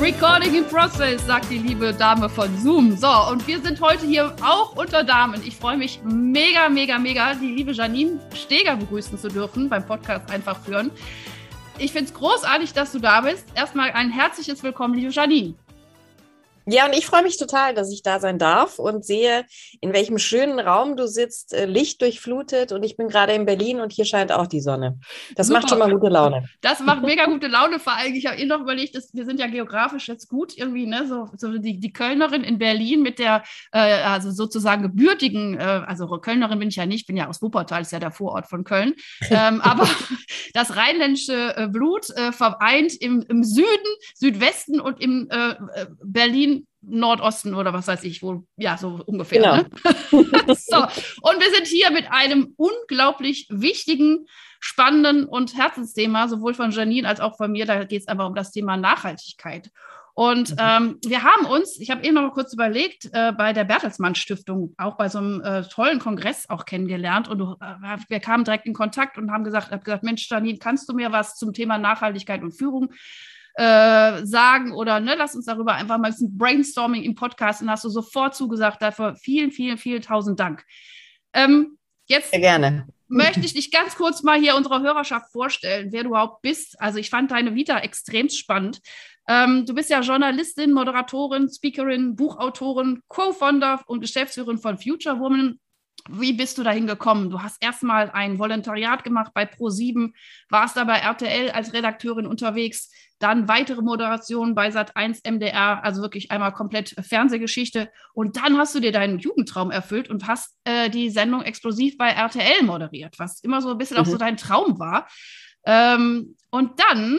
Recording in Process, sagt die liebe Dame von Zoom. So, und wir sind heute hier auch unter Damen. Ich freue mich mega, mega, mega, die liebe Janine Steger begrüßen zu dürfen beim Podcast Einfach führen. Ich finde es großartig, dass du da bist. Erstmal ein herzliches Willkommen, liebe Janine. Ja, und ich freue mich total, dass ich da sein darf und sehe, in welchem schönen Raum du sitzt, äh, Licht durchflutet. Und ich bin gerade in Berlin und hier scheint auch die Sonne. Das Super. macht schon mal gute Laune. Das macht mega gute Laune. Vor allem, ich habe eh noch überlegt, dass wir sind ja geografisch jetzt gut irgendwie, ne? So, so die, die Kölnerin in Berlin mit der, äh, also sozusagen gebürtigen, äh, also Kölnerin bin ich ja nicht, bin ja aus Wuppertal, ist ja der Vorort von Köln. ähm, aber das rheinländische äh, Blut äh, vereint im, im Süden, Südwesten und im äh, Berlin Nordosten oder was weiß ich, wo, ja, so ungefähr. Genau. Ne? so. Und wir sind hier mit einem unglaublich wichtigen, spannenden und Herzensthema, sowohl von Janine als auch von mir. Da geht es einfach um das Thema Nachhaltigkeit. Und mhm. ähm, wir haben uns, ich habe eben noch mal kurz überlegt, äh, bei der Bertelsmann Stiftung, auch bei so einem äh, tollen Kongress auch kennengelernt. Und äh, wir kamen direkt in Kontakt und haben gesagt, hab gesagt, Mensch, Janine, kannst du mir was zum Thema Nachhaltigkeit und Führung äh, sagen oder ne, lass uns darüber einfach mal ein Brainstorming im Podcast und hast du sofort zugesagt. Dafür vielen, vielen, vielen tausend Dank. Ähm, jetzt Sehr gerne. möchte ich dich ganz kurz mal hier unserer Hörerschaft vorstellen, wer du überhaupt bist. Also ich fand deine Vita extrem spannend. Ähm, du bist ja Journalistin, Moderatorin, Speakerin, Buchautorin, Co-Founder und Geschäftsführerin von Future Woman wie bist du dahin gekommen? Du hast erstmal ein Volontariat gemacht bei Pro7, warst da bei RTL als Redakteurin unterwegs, dann weitere Moderationen bei Sat1 MDR, also wirklich einmal komplett Fernsehgeschichte. Und dann hast du dir deinen Jugendtraum erfüllt und hast äh, die Sendung explosiv bei RTL moderiert, was immer so ein bisschen mhm. auch so dein Traum war. Ähm, und dann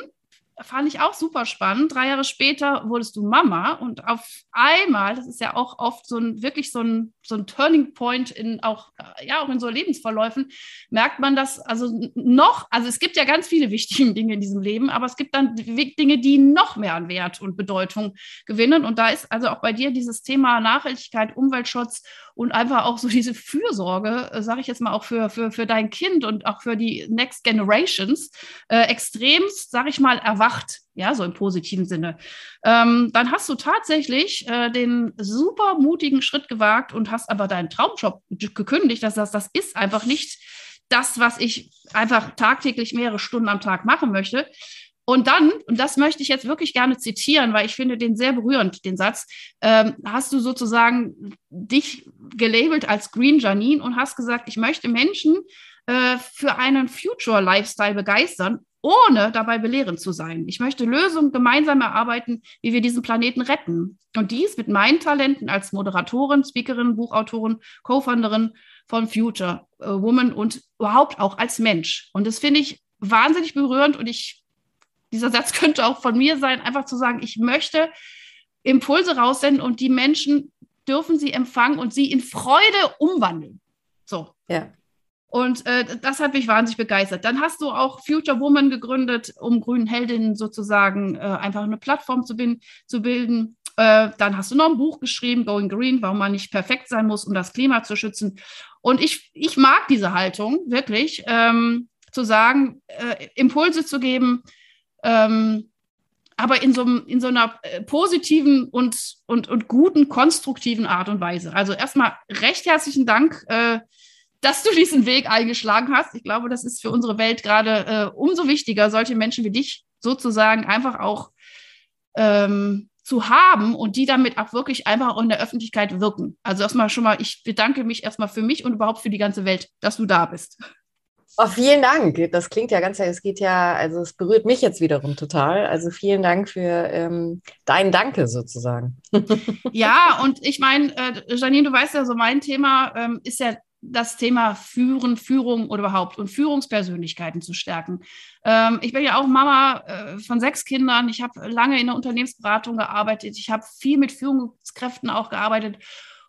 fand ich auch super spannend. Drei Jahre später wurdest du Mama und auf einmal, das ist ja auch oft so ein wirklich so ein, so ein Turning Point in auch, äh, ja, auch in so Lebensverläufen, merkt man das also noch, also es gibt ja ganz viele wichtige Dinge in diesem Leben, aber es gibt dann Dinge, die noch mehr an Wert und Bedeutung gewinnen. Und da ist also auch bei dir dieses Thema Nachhaltigkeit, Umweltschutz und einfach auch so diese Fürsorge, äh, sage ich jetzt mal auch für, für, für dein Kind und auch für die Next Generations, äh, extremst, sage ich mal, erwacht, ja, so im positiven Sinne. Ähm, dann hast du tatsächlich äh, den super mutigen Schritt gewagt und hast aber deinen Traumjob gekündigt. Das, das, das ist einfach nicht das, was ich einfach tagtäglich mehrere Stunden am Tag machen möchte. Und dann, und das möchte ich jetzt wirklich gerne zitieren, weil ich finde den sehr berührend, den Satz, ähm, hast du sozusagen dich gelabelt als Green Janine und hast gesagt, ich möchte Menschen äh, für einen Future Lifestyle begeistern, ohne dabei belehrend zu sein. Ich möchte Lösungen gemeinsam erarbeiten, wie wir diesen Planeten retten. Und dies mit meinen Talenten als Moderatorin, Speakerin, Buchautorin, Co-Founderin von Future äh, Woman und überhaupt auch als Mensch. Und das finde ich wahnsinnig berührend und ich dieser Satz könnte auch von mir sein, einfach zu sagen, ich möchte Impulse raussenden und die Menschen dürfen sie empfangen und sie in Freude umwandeln. So. Ja. Und äh, das hat mich wahnsinnig begeistert. Dann hast du auch Future Woman gegründet, um grünen Heldinnen sozusagen äh, einfach eine Plattform zu, bin, zu bilden. Äh, dann hast du noch ein Buch geschrieben, Going Green, warum man nicht perfekt sein muss, um das Klima zu schützen. Und ich, ich mag diese Haltung wirklich, ähm, zu sagen, äh, Impulse zu geben, ähm, aber in so, in so einer äh, positiven und, und, und guten, konstruktiven Art und Weise. Also erstmal recht herzlichen Dank, äh, dass du diesen Weg eingeschlagen hast. Ich glaube, das ist für unsere Welt gerade äh, umso wichtiger, solche Menschen wie dich sozusagen einfach auch ähm, zu haben und die damit auch wirklich einfach auch in der Öffentlichkeit wirken. Also erstmal schon mal, ich bedanke mich erstmal für mich und überhaupt für die ganze Welt, dass du da bist. Oh, vielen Dank. Das klingt ja ganz, es geht ja, also es berührt mich jetzt wiederum total. Also vielen Dank für ähm, dein Danke sozusagen. Ja, und ich meine, äh, Janine, du weißt ja, so mein Thema ähm, ist ja das Thema Führen, Führung oder überhaupt und Führungspersönlichkeiten zu stärken. Ähm, ich bin ja auch Mama äh, von sechs Kindern. Ich habe lange in der Unternehmensberatung gearbeitet. Ich habe viel mit Führungskräften auch gearbeitet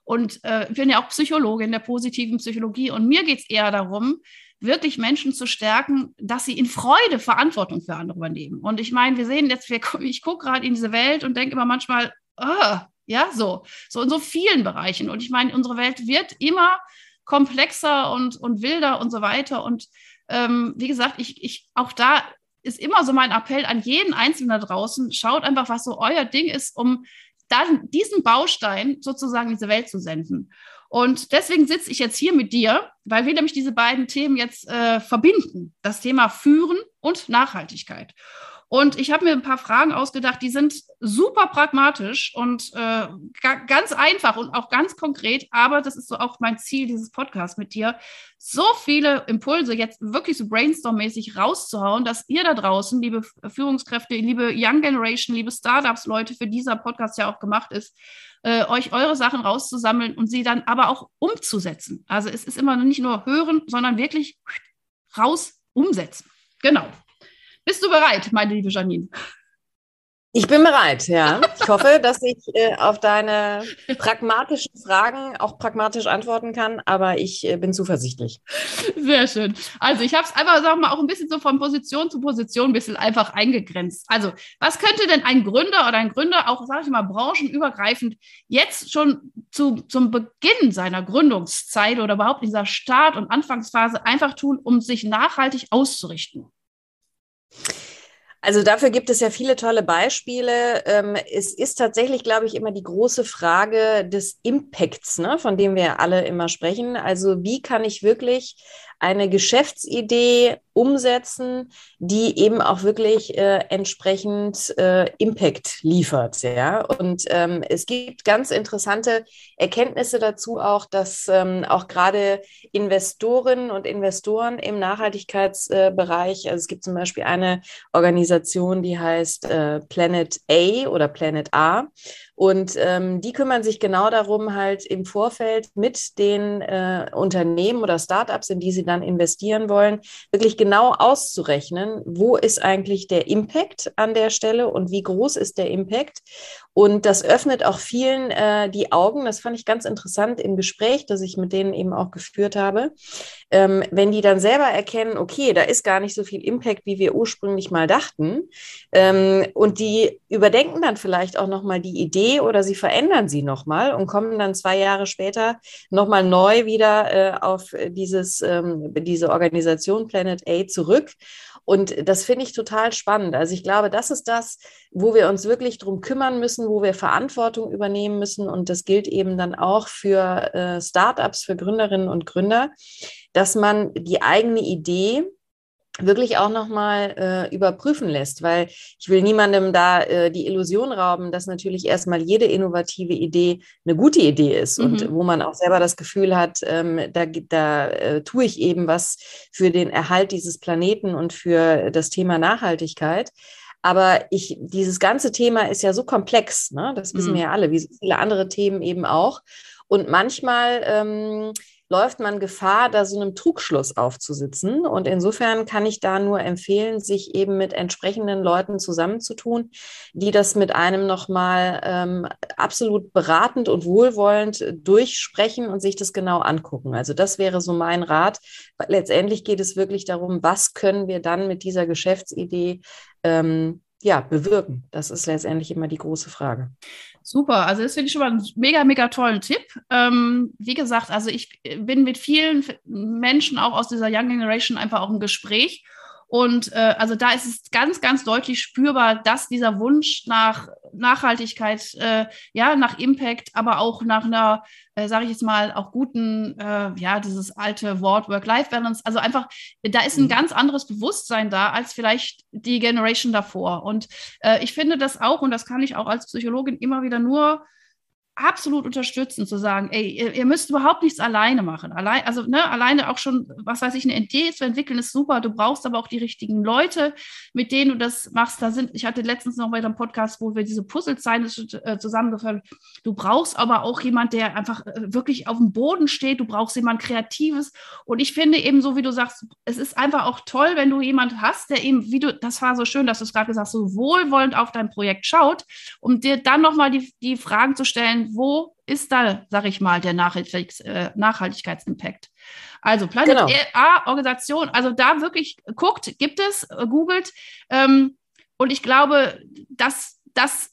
und äh, bin ja auch Psychologin der positiven Psychologie. Und mir geht es eher darum, wirklich Menschen zu stärken, dass sie in Freude Verantwortung für andere übernehmen. Und ich meine, wir sehen jetzt, wir, ich gucke gerade in diese Welt und denke immer manchmal, oh, ja, so, so in so vielen Bereichen. Und ich meine, unsere Welt wird immer komplexer und, und wilder und so weiter. Und ähm, wie gesagt, ich, ich, auch da ist immer so mein Appell an jeden Einzelnen da draußen, schaut einfach, was so euer Ding ist, um dann diesen Baustein sozusagen in diese Welt zu senden. Und deswegen sitze ich jetzt hier mit dir, weil wir nämlich diese beiden Themen jetzt äh, verbinden. Das Thema Führen und Nachhaltigkeit. Und ich habe mir ein paar Fragen ausgedacht, die sind super pragmatisch und äh, ganz einfach und auch ganz konkret. Aber das ist so auch mein Ziel dieses Podcasts mit dir, so viele Impulse jetzt wirklich so brainstorm-mäßig rauszuhauen, dass ihr da draußen, liebe Führungskräfte, liebe Young Generation, liebe Startups, Leute, für dieser Podcast ja auch gemacht ist, äh, euch eure Sachen rauszusammeln und sie dann aber auch umzusetzen. Also es ist immer nicht nur hören, sondern wirklich raus umsetzen. Genau. Bist du bereit, meine liebe Janine? Ich bin bereit, ja. Ich hoffe, dass ich äh, auf deine pragmatischen Fragen auch pragmatisch antworten kann, aber ich äh, bin zuversichtlich. Sehr schön. Also ich habe es einfach, sagen wir mal, auch ein bisschen so von Position zu Position ein bisschen einfach eingegrenzt. Also was könnte denn ein Gründer oder ein Gründer, auch sage ich mal, branchenübergreifend, jetzt schon zu, zum Beginn seiner Gründungszeit oder überhaupt in dieser Start- und Anfangsphase einfach tun, um sich nachhaltig auszurichten? Also dafür gibt es ja viele tolle Beispiele. Ähm, es ist tatsächlich, glaube ich, immer die große Frage des Impacts, ne, von dem wir alle immer sprechen. Also wie kann ich wirklich eine Geschäftsidee umsetzen, die eben auch wirklich äh, entsprechend äh, Impact liefert. Ja? Und ähm, es gibt ganz interessante Erkenntnisse dazu auch, dass ähm, auch gerade Investorinnen und Investoren im Nachhaltigkeitsbereich, also es gibt zum Beispiel eine Organisation, die heißt äh, Planet A oder Planet A. Und ähm, die kümmern sich genau darum, halt im Vorfeld mit den äh, Unternehmen oder Startups, in die sie dann investieren wollen, wirklich genau auszurechnen, wo ist eigentlich der Impact an der Stelle und wie groß ist der Impact. Und das öffnet auch vielen äh, die Augen. Das fand ich ganz interessant im Gespräch, das ich mit denen eben auch geführt habe. Ähm, wenn die dann selber erkennen, okay, da ist gar nicht so viel Impact, wie wir ursprünglich mal dachten. Ähm, und die überdenken dann vielleicht auch nochmal die Idee oder sie verändern sie nochmal und kommen dann zwei Jahre später nochmal neu wieder äh, auf dieses, ähm, diese Organisation Planet A zurück und das finde ich total spannend. Also ich glaube, das ist das, wo wir uns wirklich drum kümmern müssen, wo wir Verantwortung übernehmen müssen. Und das gilt eben dann auch für äh, Startups, für Gründerinnen und Gründer, dass man die eigene Idee wirklich auch nochmal äh, überprüfen lässt, weil ich will niemandem da äh, die Illusion rauben, dass natürlich erstmal jede innovative Idee eine gute Idee ist mhm. und wo man auch selber das Gefühl hat, ähm, da, da äh, tue ich eben was für den Erhalt dieses Planeten und für das Thema Nachhaltigkeit. Aber ich, dieses ganze Thema ist ja so komplex, ne? das wissen mhm. wir ja alle, wie so viele andere Themen eben auch. Und manchmal ähm, läuft man Gefahr, da so einem Trugschluss aufzusitzen. Und insofern kann ich da nur empfehlen, sich eben mit entsprechenden Leuten zusammenzutun, die das mit einem nochmal ähm, absolut beratend und wohlwollend durchsprechen und sich das genau angucken. Also das wäre so mein Rat. Letztendlich geht es wirklich darum, was können wir dann mit dieser Geschäftsidee ähm, ja, bewirken? Das ist letztendlich immer die große Frage. Super, also das finde ich schon mal einen mega, mega tollen Tipp. Ähm, wie gesagt, also ich bin mit vielen Menschen auch aus dieser Young Generation einfach auch im Gespräch und äh, also da ist es ganz, ganz deutlich spürbar, dass dieser Wunsch nach Nachhaltigkeit, äh, ja, nach Impact, aber auch nach einer, äh, sage ich jetzt mal, auch guten, äh, ja, dieses alte Wort Work-Life-Balance, also einfach, da ist ein mhm. ganz anderes Bewusstsein da als vielleicht die Generation davor. Und äh, ich finde das auch, und das kann ich auch als Psychologin immer wieder nur absolut unterstützen, zu sagen, ey, ihr, ihr, müsst überhaupt nichts alleine machen. Allein, also ne, alleine auch schon, was weiß ich, eine Idee zu entwickeln, ist super. Du brauchst aber auch die richtigen Leute, mit denen du das machst. Da sind, ich hatte letztens noch bei einem Podcast, wo wir diese Puzzlezeichen äh, zusammengeführt Du brauchst aber auch jemand, der einfach äh, wirklich auf dem Boden steht. Du brauchst jemand Kreatives. Und ich finde eben so, wie du sagst, es ist einfach auch toll, wenn du jemand hast, der eben, wie du, das war so schön, dass du es gerade gesagt hast, so wohlwollend auf dein Projekt schaut, um dir dann nochmal die, die Fragen zu stellen, wo ist da, sage ich mal, der Nachhaltigs, äh, Nachhaltigkeitsimpact? Also Planet genau. A-Organisation, also da wirklich guckt, gibt es, äh, googelt. Ähm, und ich glaube, dass das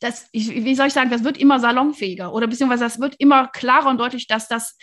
das, wie soll ich sagen, das wird immer salonfähiger oder beziehungsweise das wird immer klarer und deutlich, dass das,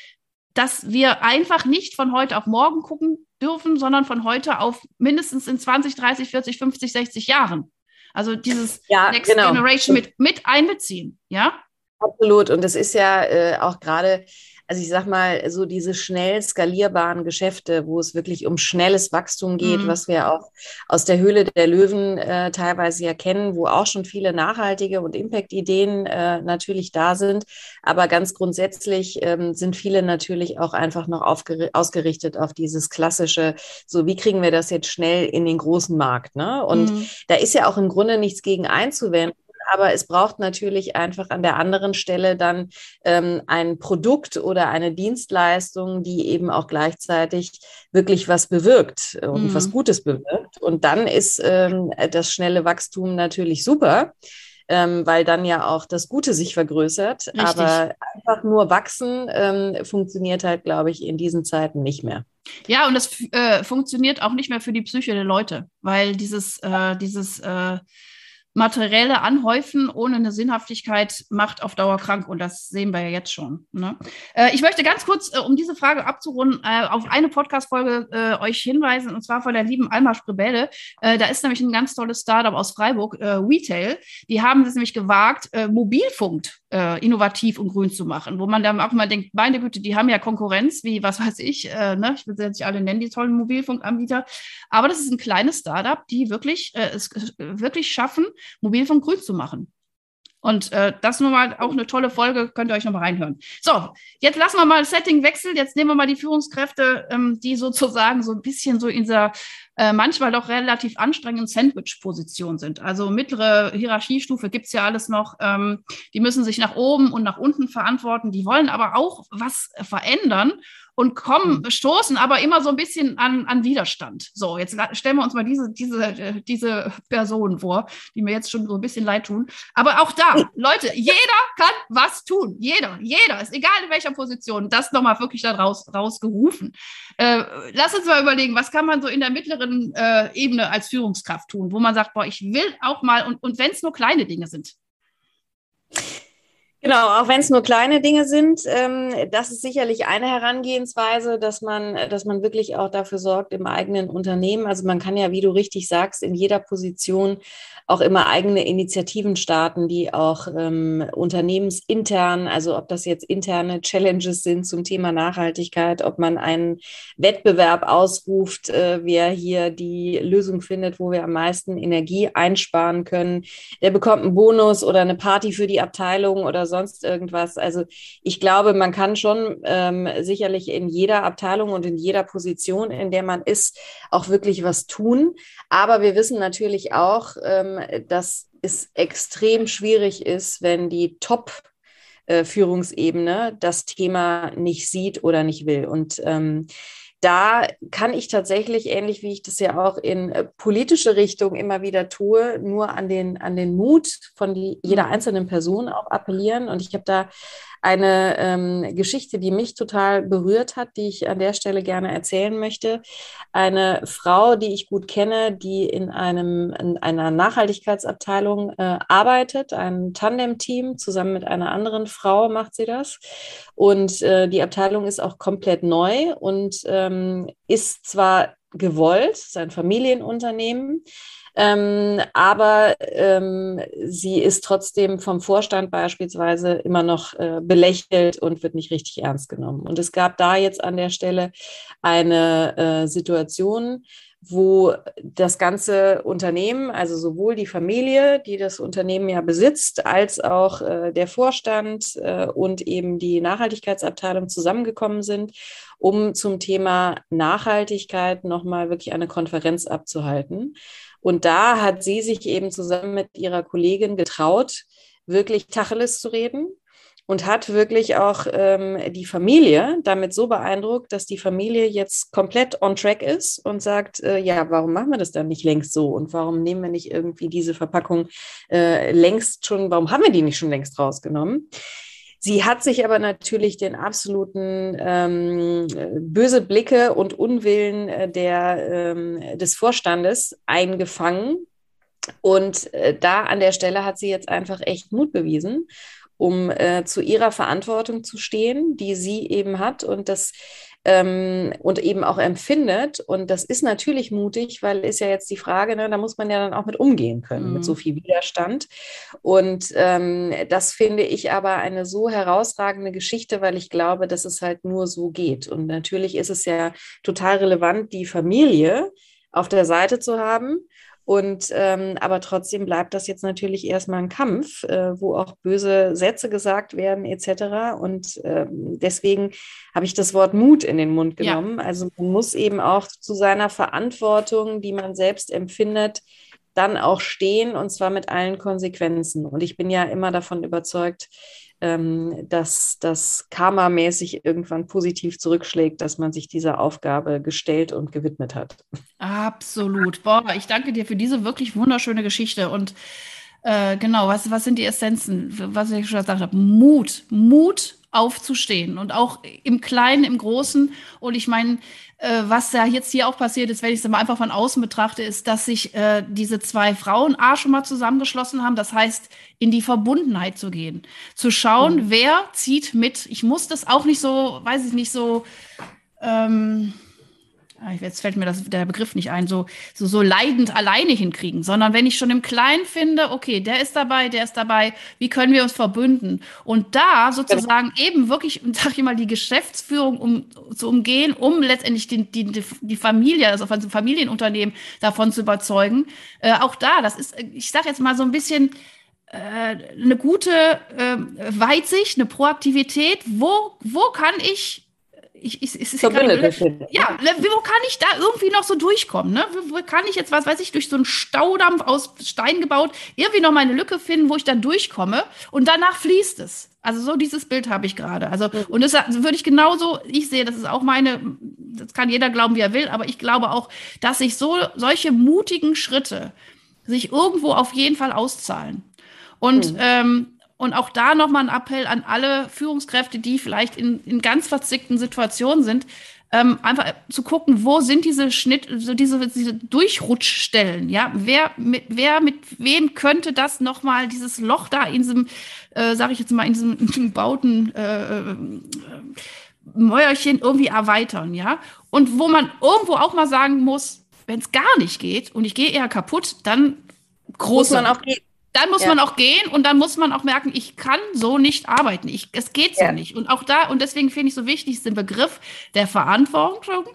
dass wir einfach nicht von heute auf morgen gucken dürfen, sondern von heute auf mindestens in 20, 30, 40, 50, 60 Jahren. Also dieses ja, Next genau. Generation mit, mit einbeziehen, ja? Absolut. Und das ist ja äh, auch gerade also ich sag mal, so diese schnell skalierbaren Geschäfte, wo es wirklich um schnelles Wachstum geht, mhm. was wir auch aus der Höhle der Löwen äh, teilweise ja kennen, wo auch schon viele nachhaltige und Impact-Ideen äh, natürlich da sind. Aber ganz grundsätzlich ähm, sind viele natürlich auch einfach noch ausgerichtet auf dieses klassische, so wie kriegen wir das jetzt schnell in den großen Markt. Ne? Und mhm. da ist ja auch im Grunde nichts gegen einzuwenden aber es braucht natürlich einfach an der anderen Stelle dann ähm, ein Produkt oder eine Dienstleistung, die eben auch gleichzeitig wirklich was bewirkt und mhm. was Gutes bewirkt. Und dann ist ähm, das schnelle Wachstum natürlich super. Ähm, weil dann ja auch das Gute sich vergrößert. Richtig. Aber einfach nur wachsen ähm, funktioniert halt, glaube ich, in diesen Zeiten nicht mehr. Ja, und das äh, funktioniert auch nicht mehr für die Psyche der Leute, weil dieses, äh, dieses äh, materielle Anhäufen ohne eine Sinnhaftigkeit macht auf Dauer krank und das sehen wir ja jetzt schon. Ne? Äh, ich möchte ganz kurz, äh, um diese Frage abzurunden, äh, auf eine Podcast-Folge äh, euch hinweisen und zwar von der lieben Alma Sprebelle. Äh, da ist nämlich ein ganz tolles Startup aus Freiburg, äh, Retail. Die haben es nämlich gewagt, Mobilfunk innovativ und grün zu machen, wo man dann auch mal denkt, meine Güte, die haben ja Konkurrenz, wie was weiß ich, ne? ich will sie jetzt nicht alle nennen, die tollen Mobilfunkanbieter, aber das ist ein kleines Startup, die wirklich es wirklich schaffen, Mobilfunk grün zu machen. Und äh, das nun mal auch eine tolle Folge, könnt ihr euch nochmal reinhören. So, jetzt lassen wir mal Setting wechseln. Jetzt nehmen wir mal die Führungskräfte, ähm, die sozusagen so ein bisschen so in dieser äh, manchmal doch relativ anstrengenden Sandwich-Position sind. Also mittlere Hierarchiestufe gibt's ja alles noch. Ähm, die müssen sich nach oben und nach unten verantworten. Die wollen aber auch was verändern und kommen, mhm. stoßen aber immer so ein bisschen an, an Widerstand. So, jetzt stellen wir uns mal diese, diese, äh, diese Personen vor, die mir jetzt schon so ein bisschen leid tun. Aber auch da, Leute, jeder kann was tun. Jeder, jeder, ist egal in welcher Position. Das nochmal wirklich da raus, rausgerufen. Äh, lass uns mal überlegen, was kann man so in der mittleren äh, Ebene als Führungskraft tun, wo man sagt, boah, ich will auch mal, und, und wenn es nur kleine Dinge sind. Genau, auch wenn es nur kleine Dinge sind, ähm, das ist sicherlich eine Herangehensweise, dass man, dass man wirklich auch dafür sorgt im eigenen Unternehmen. Also man kann ja, wie du richtig sagst, in jeder Position auch immer eigene Initiativen starten, die auch ähm, unternehmensintern, also ob das jetzt interne Challenges sind zum Thema Nachhaltigkeit, ob man einen Wettbewerb ausruft, äh, wer hier die Lösung findet, wo wir am meisten Energie einsparen können, der bekommt einen Bonus oder eine Party für die Abteilung oder sonst irgendwas. Also ich glaube, man kann schon ähm, sicherlich in jeder Abteilung und in jeder Position, in der man ist, auch wirklich was tun. Aber wir wissen natürlich auch, ähm, dass es extrem schwierig ist, wenn die Top- Führungsebene das Thema nicht sieht oder nicht will. Und ähm, da kann ich tatsächlich, ähnlich wie ich das ja auch in äh, politische Richtung immer wieder tue, nur an den, an den Mut von jeder einzelnen Person auch appellieren. Und ich habe da eine ähm, Geschichte, die mich total berührt hat, die ich an der Stelle gerne erzählen möchte. Eine Frau, die ich gut kenne, die in einem in einer Nachhaltigkeitsabteilung äh, arbeitet, ein Tandem-Team, zusammen mit einer anderen Frau macht sie das. Und äh, die Abteilung ist auch komplett neu und ähm, ist zwar gewollt, ist ein Familienunternehmen, ähm, aber ähm, sie ist trotzdem vom Vorstand beispielsweise immer noch äh, belächelt und wird nicht richtig ernst genommen. Und es gab da jetzt an der Stelle eine äh, Situation, wo das ganze Unternehmen, also sowohl die Familie, die das Unternehmen ja besitzt, als auch äh, der Vorstand äh, und eben die Nachhaltigkeitsabteilung zusammengekommen sind, um zum Thema Nachhaltigkeit nochmal wirklich eine Konferenz abzuhalten. Und da hat sie sich eben zusammen mit ihrer Kollegin getraut, wirklich Tacheles zu reden und hat wirklich auch ähm, die Familie damit so beeindruckt, dass die Familie jetzt komplett on track ist und sagt, äh, ja, warum machen wir das dann nicht längst so und warum nehmen wir nicht irgendwie diese Verpackung äh, längst schon, warum haben wir die nicht schon längst rausgenommen? Sie hat sich aber natürlich den absoluten ähm, böse Blicke und Unwillen äh, der, ähm, des Vorstandes eingefangen. Und äh, da an der Stelle hat sie jetzt einfach echt Mut bewiesen, um äh, zu ihrer Verantwortung zu stehen, die sie eben hat. Und das ähm, und eben auch empfindet. Und das ist natürlich mutig, weil ist ja jetzt die Frage, ne, da muss man ja dann auch mit umgehen können, mhm. mit so viel Widerstand. Und ähm, das finde ich aber eine so herausragende Geschichte, weil ich glaube, dass es halt nur so geht. Und natürlich ist es ja total relevant, die Familie auf der Seite zu haben und ähm, aber trotzdem bleibt das jetzt natürlich erstmal ein Kampf, äh, wo auch böse Sätze gesagt werden, etc. Und ähm, deswegen habe ich das Wort Mut in den Mund genommen. Ja. Also man muss eben auch zu seiner Verantwortung, die man selbst empfindet, dann auch stehen und zwar mit allen Konsequenzen. Und ich bin ja immer davon überzeugt, ähm, dass das karmamäßig irgendwann positiv zurückschlägt, dass man sich dieser Aufgabe gestellt und gewidmet hat. Absolut. Boah, ich danke dir für diese wirklich wunderschöne Geschichte und äh, genau, was, was sind die Essenzen, was ich schon gesagt habe? Mut, Mut aufzustehen und auch im Kleinen, im Großen. Und ich meine, äh, was ja jetzt hier auch passiert ist, wenn ich es mal einfach von außen betrachte, ist, dass sich äh, diese zwei Frauen A schon mal zusammengeschlossen haben. Das heißt, in die Verbundenheit zu gehen, zu schauen, mhm. wer zieht mit. Ich muss das auch nicht so, weiß ich nicht, so. Ähm, jetzt fällt mir das, der Begriff nicht ein, so, so, so leidend alleine hinkriegen, sondern wenn ich schon im Kleinen finde, okay, der ist dabei, der ist dabei, wie können wir uns verbünden? Und da sozusagen ja. eben wirklich, sag ich mal, die Geschäftsführung um, zu umgehen, um letztendlich die, die, die Familie, also von Familienunternehmen davon zu überzeugen. Äh, auch da, das ist, ich sage jetzt mal so ein bisschen, äh, eine gute äh, Weitsicht, eine Proaktivität. Wo, wo kann ich ich, ich, ich, ja, wo kann ich da irgendwie noch so durchkommen? Ne? Wo, wo, kann ich jetzt, was weiß ich, durch so einen Staudampf aus Stein gebaut, irgendwie noch meine Lücke finden, wo ich dann durchkomme und danach fließt es. Also so dieses Bild habe ich gerade. Also, mhm. und das würde ich genauso, ich sehe, das ist auch meine, das kann jeder glauben, wie er will, aber ich glaube auch, dass sich so solche mutigen Schritte sich irgendwo auf jeden Fall auszahlen. Und mhm. ähm, und auch da nochmal ein Appell an alle Führungskräfte, die vielleicht in, in ganz verzickten Situationen sind, ähm, einfach zu gucken, wo sind diese Schnitt, so diese, diese Durchrutschstellen, ja, wer mit, wer mit wem könnte das nochmal, dieses Loch da in diesem, äh, sage ich jetzt mal, in diesem, in diesem bauten äh, äh, Mäuerchen irgendwie erweitern, ja, und wo man irgendwo auch mal sagen muss, wenn es gar nicht geht und ich gehe eher kaputt, dann groß. Man auch gehen. Dann muss ja. man auch gehen und dann muss man auch merken, ich kann so nicht arbeiten. Ich, es geht so ja. nicht. Und auch da, und deswegen finde ich so wichtig, ist der Begriff der Verantwortung.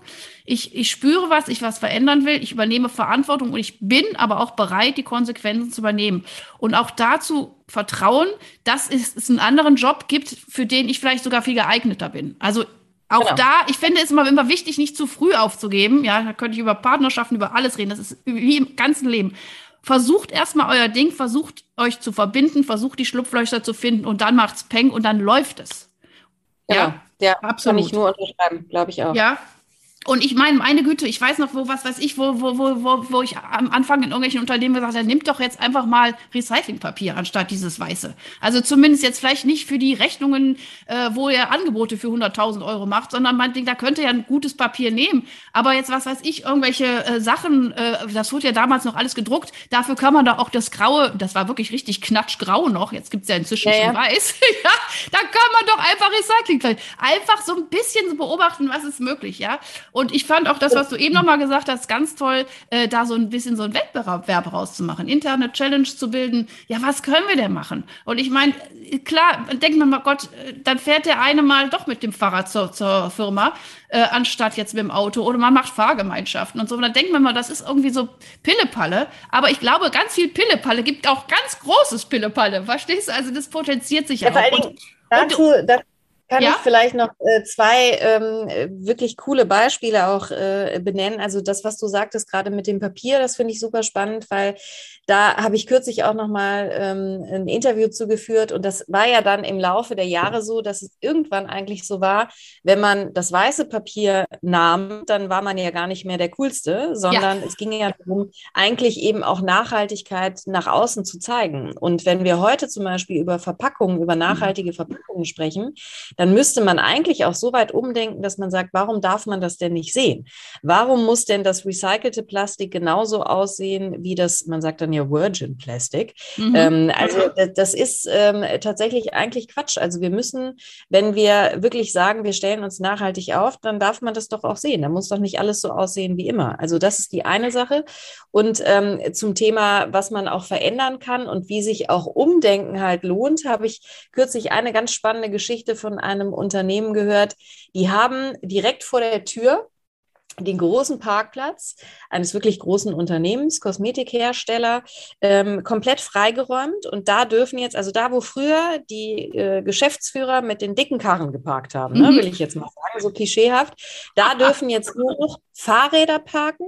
Ich, ich spüre was, ich was verändern will, ich übernehme Verantwortung und ich bin aber auch bereit, die Konsequenzen zu übernehmen. Und auch dazu vertrauen, dass es, es einen anderen Job gibt, für den ich vielleicht sogar viel geeigneter bin. Also auch genau. da, ich finde es immer, immer wichtig, nicht zu früh aufzugeben. Ja, da könnte ich über Partnerschaften, über alles reden. Das ist wie im ganzen Leben versucht erstmal euer Ding, versucht euch zu verbinden, versucht die Schlupflöcher zu finden und dann macht's Peng und dann läuft es. Genau. Ja, ja, absolut. Kann ich nur unterschreiben, glaube ich auch. Ja, und ich meine, meine Güte, ich weiß noch, wo, was weiß ich, wo, wo, wo, wo, wo ich am Anfang in irgendwelchen Unternehmen gesagt habe, nimmt doch jetzt einfach mal Recyclingpapier anstatt dieses Weiße. Also zumindest jetzt vielleicht nicht für die Rechnungen, äh, wo ihr Angebote für 100.000 Euro macht, sondern denkt, da könnte ja ein gutes Papier nehmen. Aber jetzt, was weiß ich, irgendwelche äh, Sachen, äh, das wurde ja damals noch alles gedruckt, dafür kann man doch auch das Graue, das war wirklich richtig knatschgrau noch, jetzt gibt's ja inzwischen ja, schon ja. weiß, ja, da kann man doch einfach Recyclingpapier, einfach so ein bisschen beobachten, was ist möglich, ja. Und ich fand auch das, was du eben nochmal gesagt hast, ganz toll, äh, da so ein bisschen so ein Wettbewerb rauszumachen, interne Challenge zu bilden. Ja, was können wir denn machen? Und ich meine, klar, denkt man mal, Gott, äh, dann fährt der eine mal doch mit dem Fahrrad zur, zur Firma, äh, anstatt jetzt mit dem Auto. Oder man macht Fahrgemeinschaften und so. Und dann denkt man mal, das ist irgendwie so Pillepalle. Aber ich glaube, ganz viel Pillepalle gibt auch ganz großes Pillepalle. Verstehst du? Also das potenziert sich ja, auch. Und, dazu, und, dazu kann ja? ich vielleicht noch äh, zwei ähm, wirklich coole Beispiele auch äh, benennen. Also das, was du sagtest gerade mit dem Papier, das finde ich super spannend, weil da habe ich kürzlich auch noch mal ähm, ein Interview zugeführt und das war ja dann im Laufe der Jahre so, dass es irgendwann eigentlich so war, wenn man das weiße Papier nahm, dann war man ja gar nicht mehr der coolste, sondern ja. es ging ja darum, eigentlich eben auch Nachhaltigkeit nach außen zu zeigen. Und wenn wir heute zum Beispiel über Verpackungen, über nachhaltige Verpackungen sprechen, dann müsste man eigentlich auch so weit umdenken, dass man sagt, warum darf man das denn nicht sehen? Warum muss denn das recycelte Plastik genauso aussehen wie das, man sagt dann ja Virgin Plastic? Mhm. Ähm, also das ist ähm, tatsächlich eigentlich Quatsch. Also wir müssen, wenn wir wirklich sagen, wir stellen uns nachhaltig auf, dann darf man das doch auch sehen. Da muss doch nicht alles so aussehen wie immer. Also das ist die eine Sache. Und ähm, zum Thema, was man auch verändern kann und wie sich auch Umdenken halt lohnt, habe ich kürzlich eine ganz spannende Geschichte von einem Unternehmen gehört, die haben direkt vor der Tür den großen Parkplatz eines wirklich großen Unternehmens, Kosmetikhersteller, ähm, komplett freigeräumt. Und da dürfen jetzt, also da, wo früher die äh, Geschäftsführer mit den dicken Karren geparkt haben, ne, mhm. will ich jetzt mal sagen, so klischeehaft, da dürfen jetzt nur noch Fahrräder parken,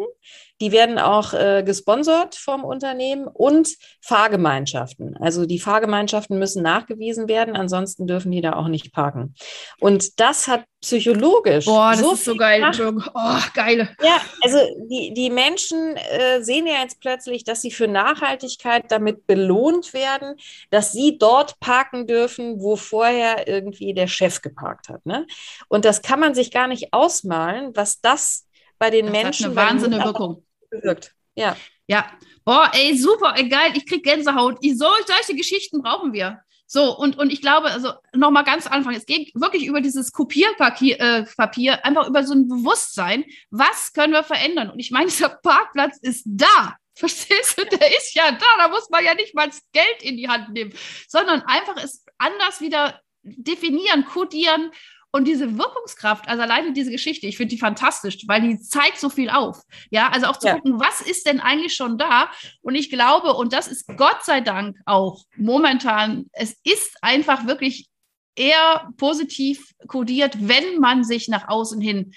die werden auch äh, gesponsert vom Unternehmen und Fahrgemeinschaften. Also die Fahrgemeinschaften müssen nachgewiesen werden, ansonsten dürfen die da auch nicht parken. Und das hat psychologisch. Boah, das so ist so geil. Oh, geile. Ja, also die, die Menschen äh, sehen ja jetzt plötzlich, dass sie für Nachhaltigkeit damit belohnt werden, dass sie dort parken dürfen, wo vorher irgendwie der Chef geparkt hat. Ne? Und das kann man sich gar nicht ausmalen, was das bei den das Menschen. Hat eine wahnsinnige Wirkung bewirkt. Ja. Ja. Boah, ey, super, ey, geil, ich krieg Gänsehaut. Ich, so, solche Geschichten brauchen wir. So, und, und ich glaube, also nochmal ganz Anfang, es geht wirklich über dieses Kopierpapier, äh, Papier, einfach über so ein Bewusstsein, was können wir verändern? Und ich meine, dieser Parkplatz ist da. Verstehst du? Der ist ja da. Da muss man ja nicht mal das Geld in die Hand nehmen, sondern einfach es anders wieder definieren, kodieren und diese Wirkungskraft, also alleine diese Geschichte, ich finde die fantastisch, weil die zeigt so viel auf. Ja, also auch zu ja. gucken, was ist denn eigentlich schon da? Und ich glaube, und das ist Gott sei Dank auch momentan, es ist einfach wirklich eher positiv kodiert, wenn man sich nach außen hin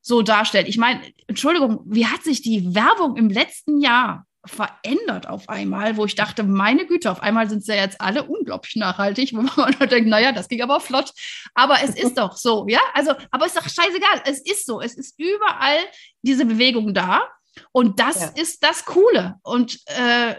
so darstellt. Ich meine, Entschuldigung, wie hat sich die Werbung im letzten Jahr verändert auf einmal, wo ich dachte, meine Güte, auf einmal sind sie ja jetzt alle unglaublich nachhaltig, wo man denkt, naja, das ging aber flott. Aber es ist doch so, ja? Also, aber es ist doch scheißegal, es ist so. Es ist überall diese Bewegung da. Und das ja. ist das Coole. Und äh,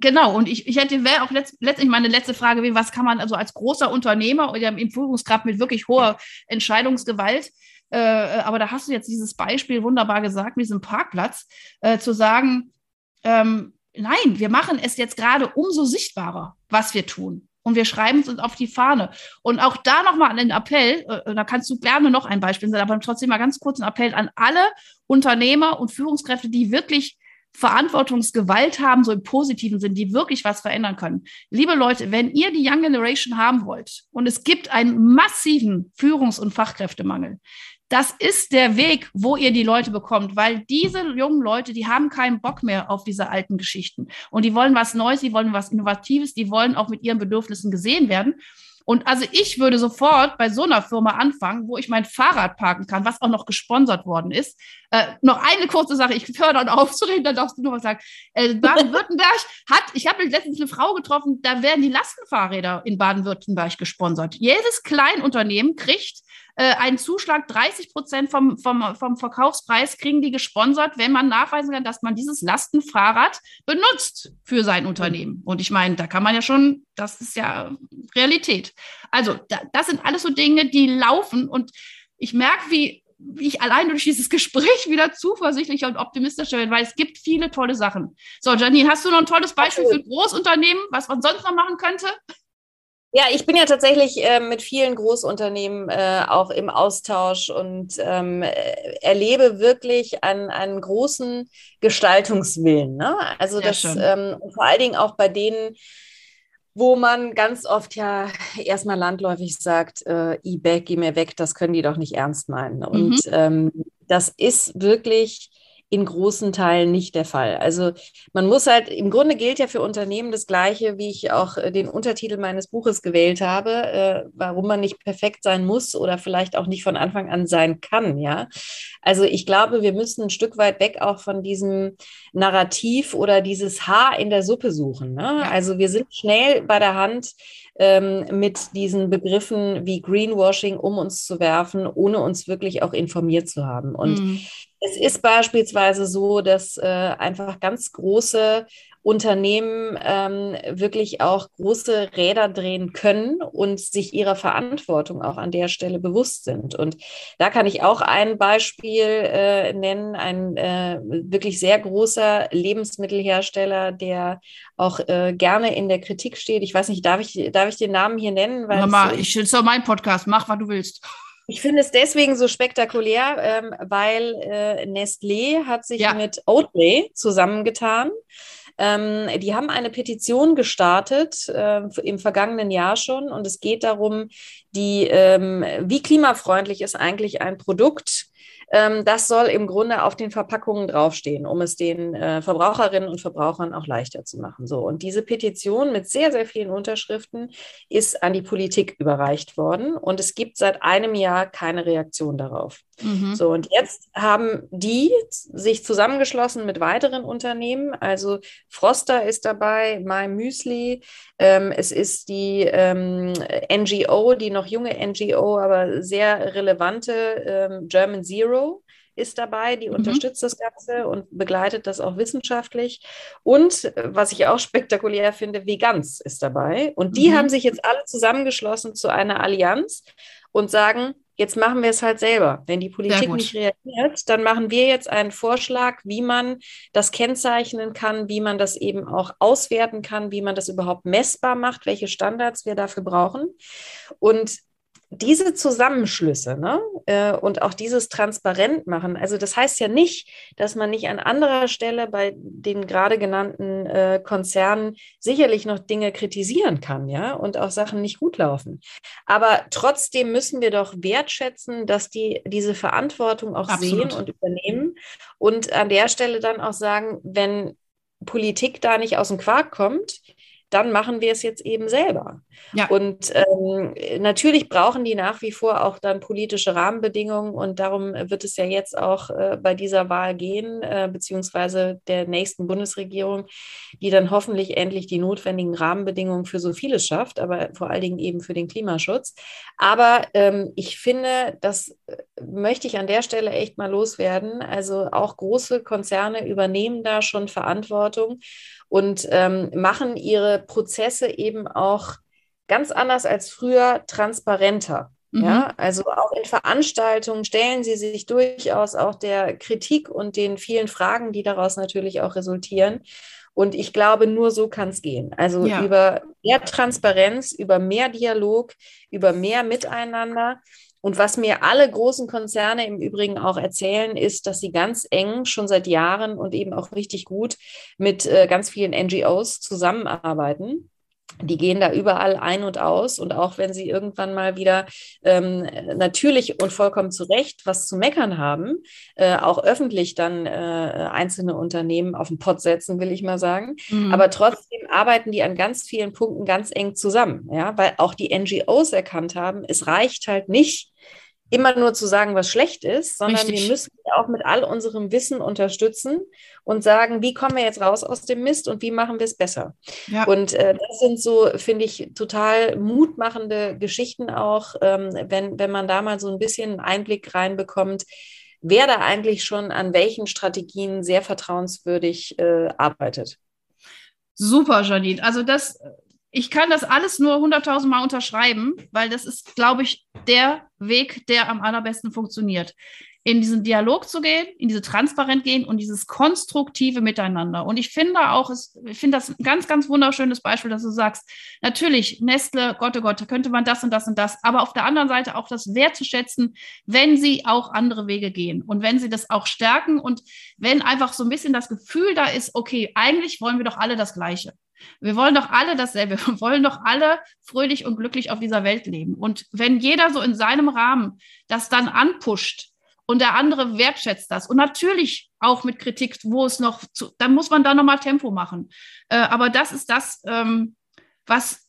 Genau, und ich, ich hätte, wäre auch letzt, letztlich meine letzte Frage, wie, was kann man also als großer Unternehmer oder im Führungskraft mit wirklich hoher Entscheidungsgewalt, äh, aber da hast du jetzt dieses Beispiel wunderbar gesagt, mit diesem Parkplatz, äh, zu sagen, ähm, nein, wir machen es jetzt gerade umso sichtbarer, was wir tun. Und wir schreiben es uns auf die Fahne. Und auch da nochmal einen Appell, äh, da kannst du gerne noch ein Beispiel sein, aber trotzdem mal ganz kurz ein Appell an alle Unternehmer und Führungskräfte, die wirklich Verantwortungsgewalt haben, so im positiven Sinn, die wirklich was verändern können. Liebe Leute, wenn ihr die Young Generation haben wollt und es gibt einen massiven Führungs- und Fachkräftemangel, das ist der Weg, wo ihr die Leute bekommt, weil diese jungen Leute, die haben keinen Bock mehr auf diese alten Geschichten und die wollen was Neues, die wollen was Innovatives, die wollen auch mit ihren Bedürfnissen gesehen werden. Und also ich würde sofort bei so einer Firma anfangen, wo ich mein Fahrrad parken kann, was auch noch gesponsert worden ist. Äh, noch eine kurze Sache, ich höre dann auf dann darfst du noch was sagen. Äh, Baden-Württemberg hat, ich habe letztens eine Frau getroffen, da werden die Lastenfahrräder in Baden-Württemberg gesponsert. Jedes Kleinunternehmen kriegt äh, einen Zuschlag, 30 Prozent vom, vom, vom Verkaufspreis kriegen die gesponsert, wenn man nachweisen kann, dass man dieses Lastenfahrrad benutzt für sein Unternehmen. Und ich meine, da kann man ja schon, das ist ja Realität. Also da, das sind alles so Dinge, die laufen und ich merke, wie wie ich allein durch dieses Gespräch wieder zuversichtlicher und optimistischer bin, weil es gibt viele tolle Sachen. So, Janine, hast du noch ein tolles Beispiel für Großunternehmen, was man sonst noch machen könnte? Ja, ich bin ja tatsächlich äh, mit vielen Großunternehmen äh, auch im Austausch und ähm, erlebe wirklich einen, einen großen Gestaltungswillen. Ne? Also das ähm, vor allen Dingen auch bei denen, wo man ganz oft ja erstmal landläufig sagt, äh, eBay, geh mir weg, das können die doch nicht ernst meinen. Und mhm. ähm, das ist wirklich in großen Teilen nicht der Fall. Also man muss halt, im Grunde gilt ja für Unternehmen das Gleiche, wie ich auch äh, den Untertitel meines Buches gewählt habe, äh, warum man nicht perfekt sein muss oder vielleicht auch nicht von Anfang an sein kann, ja. Also ich glaube, wir müssen ein Stück weit weg auch von diesem Narrativ oder dieses Haar in der Suppe suchen. Ne? Also wir sind schnell bei der Hand, ähm, mit diesen Begriffen wie Greenwashing um uns zu werfen, ohne uns wirklich auch informiert zu haben. Und mhm. es ist beispielsweise so, dass äh, einfach ganz große Unternehmen ähm, wirklich auch große Räder drehen können und sich ihrer Verantwortung auch an der Stelle bewusst sind. Und da kann ich auch ein Beispiel äh, nennen, ein äh, wirklich sehr großer Lebensmittelhersteller, der auch äh, gerne in der Kritik steht. Ich weiß nicht, darf ich, darf ich den Namen hier nennen? Weil Mama, ich ist doch mein Podcast, mach, was du willst. Ich finde es deswegen so spektakulär, ähm, weil äh, Nestlé hat sich ja. mit Oatly zusammengetan. Ähm, die haben eine Petition gestartet äh, im vergangenen Jahr schon und es geht darum, die, ähm, wie klimafreundlich ist eigentlich ein Produkt, ähm, das soll im Grunde auf den Verpackungen draufstehen, um es den äh, Verbraucherinnen und Verbrauchern auch leichter zu machen. So. Und diese Petition mit sehr, sehr vielen Unterschriften ist an die Politik überreicht worden und es gibt seit einem Jahr keine Reaktion darauf. Mhm. So, und jetzt haben die sich zusammengeschlossen mit weiteren Unternehmen. Also Froster ist dabei, My Müsli. Ähm, es ist die ähm, NGO, die noch junge NGO, aber sehr relevante ähm, German Zero ist dabei, die mhm. unterstützt das Ganze und begleitet das auch wissenschaftlich. Und was ich auch spektakulär finde, Vegans ist dabei. Und die mhm. haben sich jetzt alle zusammengeschlossen zu einer Allianz und sagen, Jetzt machen wir es halt selber. Wenn die Politik nicht reagiert, dann machen wir jetzt einen Vorschlag, wie man das kennzeichnen kann, wie man das eben auch auswerten kann, wie man das überhaupt messbar macht, welche Standards wir dafür brauchen. Und diese Zusammenschlüsse ne, äh, und auch dieses transparent machen, also das heißt ja nicht, dass man nicht an anderer Stelle bei den gerade genannten äh, Konzernen sicherlich noch Dinge kritisieren kann, ja, und auch Sachen nicht gut laufen. Aber trotzdem müssen wir doch wertschätzen, dass die diese Verantwortung auch Absolut. sehen und übernehmen und an der Stelle dann auch sagen, wenn Politik da nicht aus dem Quark kommt, dann machen wir es jetzt eben selber. Ja. Und ähm, natürlich brauchen die nach wie vor auch dann politische Rahmenbedingungen und darum wird es ja jetzt auch äh, bei dieser Wahl gehen, äh, beziehungsweise der nächsten Bundesregierung, die dann hoffentlich endlich die notwendigen Rahmenbedingungen für so vieles schafft, aber vor allen Dingen eben für den Klimaschutz. Aber ähm, ich finde, das äh, möchte ich an der Stelle echt mal loswerden. Also auch große Konzerne übernehmen da schon Verantwortung und ähm, machen ihre Prozesse eben auch ganz anders als früher transparenter. Mhm. Ja, also auch in Veranstaltungen stellen sie sich durchaus auch der Kritik und den vielen Fragen, die daraus natürlich auch resultieren. Und ich glaube, nur so kann es gehen. Also ja. über mehr Transparenz, über mehr Dialog, über mehr Miteinander. Und was mir alle großen Konzerne im Übrigen auch erzählen, ist, dass sie ganz eng schon seit Jahren und eben auch richtig gut mit äh, ganz vielen NGOs zusammenarbeiten. Die gehen da überall ein und aus und auch wenn sie irgendwann mal wieder ähm, natürlich und vollkommen zu Recht was zu meckern haben, äh, auch öffentlich dann äh, einzelne Unternehmen auf den Pott setzen, will ich mal sagen. Mhm. Aber trotzdem arbeiten die an ganz vielen Punkten ganz eng zusammen, ja, weil auch die NGOs erkannt haben, es reicht halt nicht, immer nur zu sagen, was schlecht ist, sondern Richtig. wir müssen auch mit all unserem Wissen unterstützen und sagen, wie kommen wir jetzt raus aus dem Mist und wie machen wir es besser. Ja. Und äh, das sind so, finde ich, total mutmachende Geschichten auch, ähm, wenn, wenn man da mal so ein bisschen Einblick reinbekommt, wer da eigentlich schon an welchen Strategien sehr vertrauenswürdig äh, arbeitet. Super, Janine. Also das ich kann das alles nur 100.000 Mal unterschreiben, weil das ist, glaube ich, der Weg, der am allerbesten funktioniert. in diesen Dialog zu gehen, in diese Transparenz gehen und dieses konstruktive Miteinander. Und ich finde auch, ich finde das ein ganz, ganz wunderschönes Beispiel, dass du sagst, natürlich, Nestle, Gott, oh Gott, könnte man das und das und das, aber auf der anderen Seite auch das wertzuschätzen, wenn sie auch andere Wege gehen und wenn sie das auch stärken und wenn einfach so ein bisschen das Gefühl da ist, okay, eigentlich wollen wir doch alle das Gleiche. Wir wollen doch alle dasselbe. Wir wollen doch alle fröhlich und glücklich auf dieser Welt leben. Und wenn jeder so in seinem Rahmen das dann anpusht und der andere wertschätzt das und natürlich auch mit Kritik, wo es noch, zu, dann muss man da nochmal Tempo machen. Äh, aber das ist das, ähm, was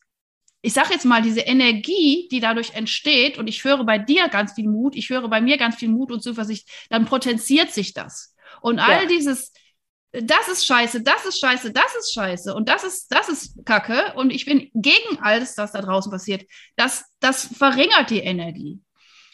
ich sage jetzt mal, diese Energie, die dadurch entsteht, und ich höre bei dir ganz viel Mut, ich höre bei mir ganz viel Mut und Zuversicht, dann potenziert sich das. Und all ja. dieses, das ist scheiße, das ist scheiße, das ist scheiße und das ist, das ist Kacke und ich bin gegen alles, was da draußen passiert. Das, das verringert die Energie.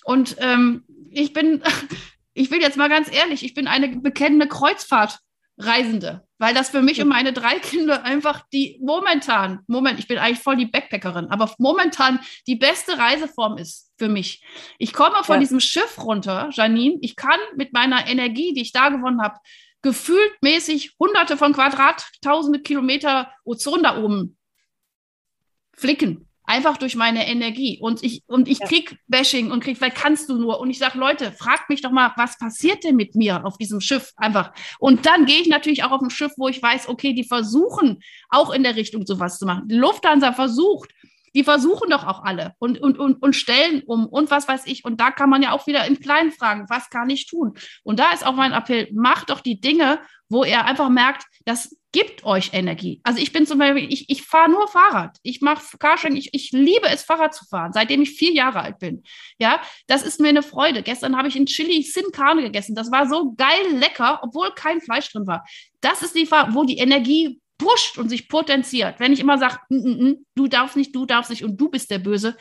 Und ähm, ich bin, ich will jetzt mal ganz ehrlich, ich bin eine bekennende Kreuzfahrtreisende, weil das für mich und meine drei Kinder einfach die momentan, Moment, ich bin eigentlich voll die Backpackerin, aber momentan die beste Reiseform ist für mich. Ich komme von ja. diesem Schiff runter, Janine, ich kann mit meiner Energie, die ich da gewonnen habe, gefühlt mäßig hunderte von Quadrat, tausende Kilometer Ozon da oben flicken. Einfach durch meine Energie. Und ich, und ich ja. krieg Bashing und krieg, weil kannst du nur. Und ich sage, Leute, fragt mich doch mal, was passiert denn mit mir auf diesem Schiff? Einfach. Und dann gehe ich natürlich auch auf ein Schiff, wo ich weiß, okay, die versuchen auch in der Richtung sowas zu machen. Die Lufthansa versucht, die versuchen doch auch alle und, und, und, und stellen um und was weiß ich. Und da kann man ja auch wieder im Kleinen fragen, was kann ich tun? Und da ist auch mein Appell, macht doch die Dinge, wo er einfach merkt, das gibt euch Energie. Also ich bin zum Beispiel, ich, ich fahre nur Fahrrad. Ich mache Carsharing, ich, ich liebe es, Fahrrad zu fahren, seitdem ich vier Jahre alt bin. Ja, das ist mir eine Freude. Gestern habe ich in Chili Sin Carne gegessen. Das war so geil lecker, obwohl kein Fleisch drin war. Das ist die Fahrt, wo die Energie pusht und sich potenziert, wenn ich immer sage, mm, mm, mm, du darfst nicht, du darfst nicht und du bist der Böse,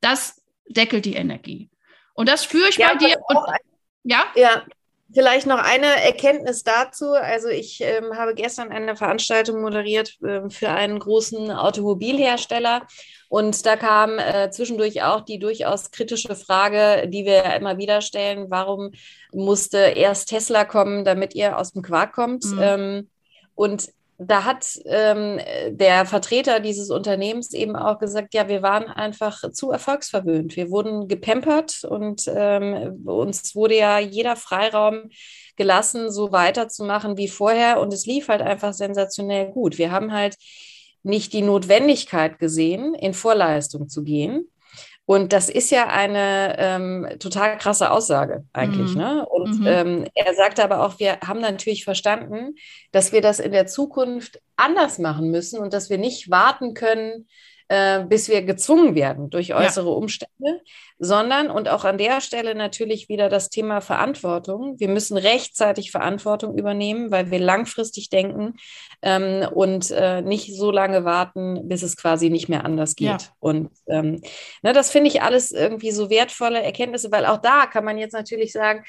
das deckelt die Energie. Und das führe ich ja, bei dir. Und, ja? Ja, Vielleicht noch eine Erkenntnis dazu. Also ich ähm, habe gestern eine Veranstaltung moderiert äh, für einen großen Automobilhersteller und da kam äh, zwischendurch auch die durchaus kritische Frage, die wir immer wieder stellen, warum musste erst Tesla kommen, damit ihr aus dem Quark kommt? Mhm. Ähm, und da hat ähm, der Vertreter dieses Unternehmens eben auch gesagt, ja, wir waren einfach zu erfolgsverwöhnt. Wir wurden gepempert und ähm, uns wurde ja jeder Freiraum gelassen, so weiterzumachen wie vorher. Und es lief halt einfach sensationell gut. Wir haben halt nicht die Notwendigkeit gesehen, in Vorleistung zu gehen. Und das ist ja eine ähm, total krasse Aussage eigentlich. Mhm. Ne? Und mhm. ähm, er sagte aber auch, wir haben natürlich verstanden, dass wir das in der Zukunft anders machen müssen und dass wir nicht warten können, äh, bis wir gezwungen werden durch äußere ja. Umstände, sondern und auch an der Stelle natürlich wieder das Thema Verantwortung. Wir müssen rechtzeitig Verantwortung übernehmen, weil wir langfristig denken ähm, und äh, nicht so lange warten, bis es quasi nicht mehr anders geht. Ja. Und ähm, ne, das finde ich alles irgendwie so wertvolle Erkenntnisse, weil auch da kann man jetzt natürlich sagen,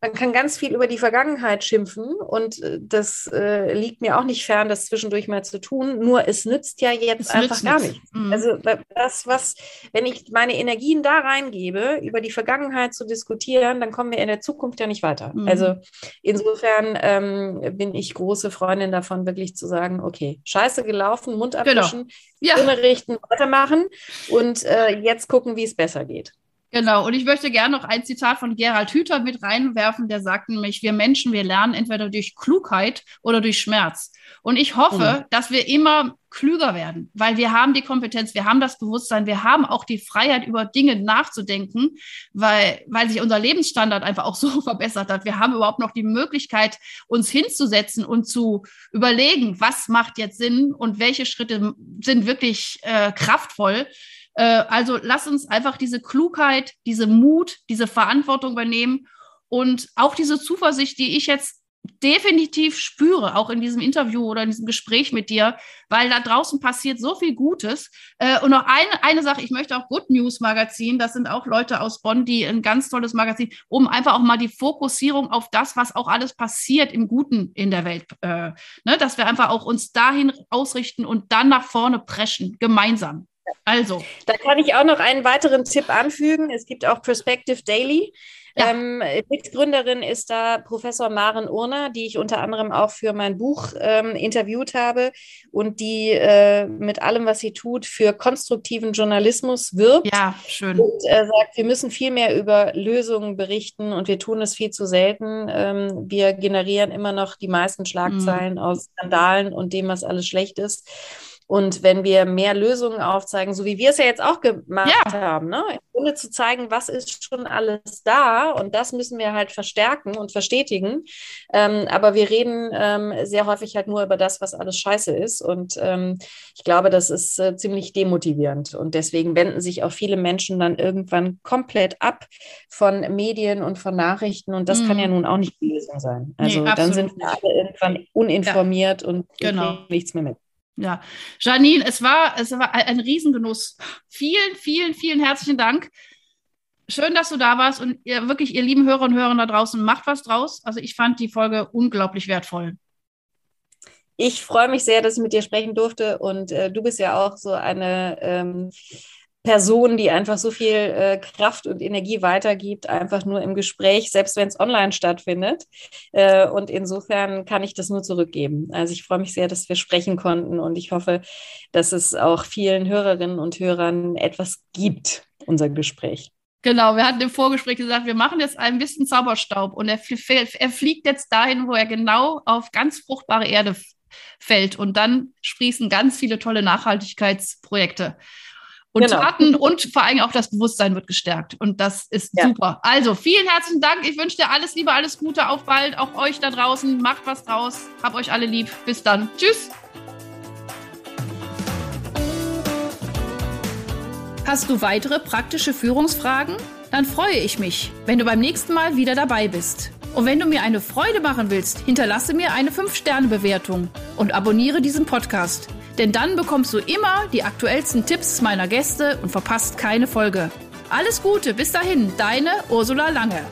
man kann ganz viel über die Vergangenheit schimpfen und äh, das äh, liegt mir auch nicht fern, das zwischendurch mal zu tun. Nur es nützt ja jetzt es einfach gar nichts. Mhm. Also das, was, wenn ich meine Energien da reingebe, über die Vergangenheit zu diskutieren, dann kommen wir in der Zukunft ja nicht weiter. Mhm. Also insofern ähm, bin ich große Freundin davon, wirklich zu sagen, okay, scheiße gelaufen, Mund genau. abwischen, genau. ja. richten, weitermachen und äh, jetzt gucken, wie es besser geht. Genau, und ich möchte gerne noch ein Zitat von Gerald Hüther mit reinwerfen, der sagt nämlich, wir Menschen, wir lernen entweder durch Klugheit oder durch Schmerz. Und ich hoffe, mhm. dass wir immer klüger werden, weil wir haben die Kompetenz, wir haben das Bewusstsein, wir haben auch die Freiheit, über Dinge nachzudenken, weil, weil sich unser Lebensstandard einfach auch so verbessert hat. Wir haben überhaupt noch die Möglichkeit, uns hinzusetzen und zu überlegen, was macht jetzt Sinn und welche Schritte sind wirklich äh, kraftvoll. Äh, also lass uns einfach diese Klugheit, diese Mut, diese Verantwortung übernehmen und auch diese Zuversicht, die ich jetzt definitiv spüre, auch in diesem Interview oder in diesem Gespräch mit dir, weil da draußen passiert so viel Gutes. Äh, und noch eine, eine Sache, ich möchte auch Good News Magazin, das sind auch Leute aus Bonn, die ein ganz tolles Magazin, um einfach auch mal die Fokussierung auf das, was auch alles passiert im Guten in der Welt, äh, ne, dass wir einfach auch uns dahin ausrichten und dann nach vorne preschen, gemeinsam. Also. Da kann ich auch noch einen weiteren Tipp anfügen. Es gibt auch Perspective Daily. Ja. Ähm, Mitgründerin ist da Professor Maren Urner, die ich unter anderem auch für mein Buch ähm, interviewt habe und die äh, mit allem, was sie tut, für konstruktiven Journalismus wirbt. Ja, schön. Und äh, sagt, wir müssen viel mehr über Lösungen berichten und wir tun es viel zu selten. Ähm, wir generieren immer noch die meisten Schlagzeilen mhm. aus Skandalen und dem, was alles schlecht ist. Und wenn wir mehr Lösungen aufzeigen, so wie wir es ja jetzt auch gemacht ja. haben, ne? im Grunde zu zeigen, was ist schon alles da und das müssen wir halt verstärken und verstetigen. Ähm, aber wir reden ähm, sehr häufig halt nur über das, was alles scheiße ist. Und ähm, ich glaube, das ist äh, ziemlich demotivierend. Und deswegen wenden sich auch viele Menschen dann irgendwann komplett ab von Medien und von Nachrichten. Und das mhm. kann ja nun auch nicht die Lösung sein. Also nee, dann sind wir alle irgendwann uninformiert ja. und genau. nichts mehr mit. Ja, Janine, es war, es war ein Riesengenuss. Vielen, vielen, vielen herzlichen Dank. Schön, dass du da warst und ihr wirklich, ihr lieben Hörer und Hörer da draußen, macht was draus. Also ich fand die Folge unglaublich wertvoll. Ich freue mich sehr, dass ich mit dir sprechen durfte und äh, du bist ja auch so eine ähm, Person, die einfach so viel äh, Kraft und Energie weitergibt, einfach nur im Gespräch, selbst wenn es online stattfindet. Äh, und insofern kann ich das nur zurückgeben. Also ich freue mich sehr, dass wir sprechen konnten und ich hoffe, dass es auch vielen Hörerinnen und Hörern etwas gibt, unser Gespräch. Genau, wir hatten im Vorgespräch gesagt, wir machen jetzt ein bisschen Zauberstaub und er, er fliegt jetzt dahin, wo er genau auf ganz fruchtbare Erde fällt und dann sprießen ganz viele tolle Nachhaltigkeitsprojekte und genau. Taten und vor allem auch das Bewusstsein wird gestärkt. Und das ist ja. super. Also vielen herzlichen Dank. Ich wünsche dir alles Liebe, alles Gute. Auf bald. Auch euch da draußen. Macht was draus. Hab euch alle lieb. Bis dann. Tschüss. Hast du weitere praktische Führungsfragen? Dann freue ich mich, wenn du beim nächsten Mal wieder dabei bist. Und wenn du mir eine Freude machen willst, hinterlasse mir eine 5-Sterne-Bewertung und abonniere diesen Podcast denn dann bekommst du immer die aktuellsten Tipps meiner Gäste und verpasst keine Folge. Alles Gute, bis dahin, deine Ursula Lange.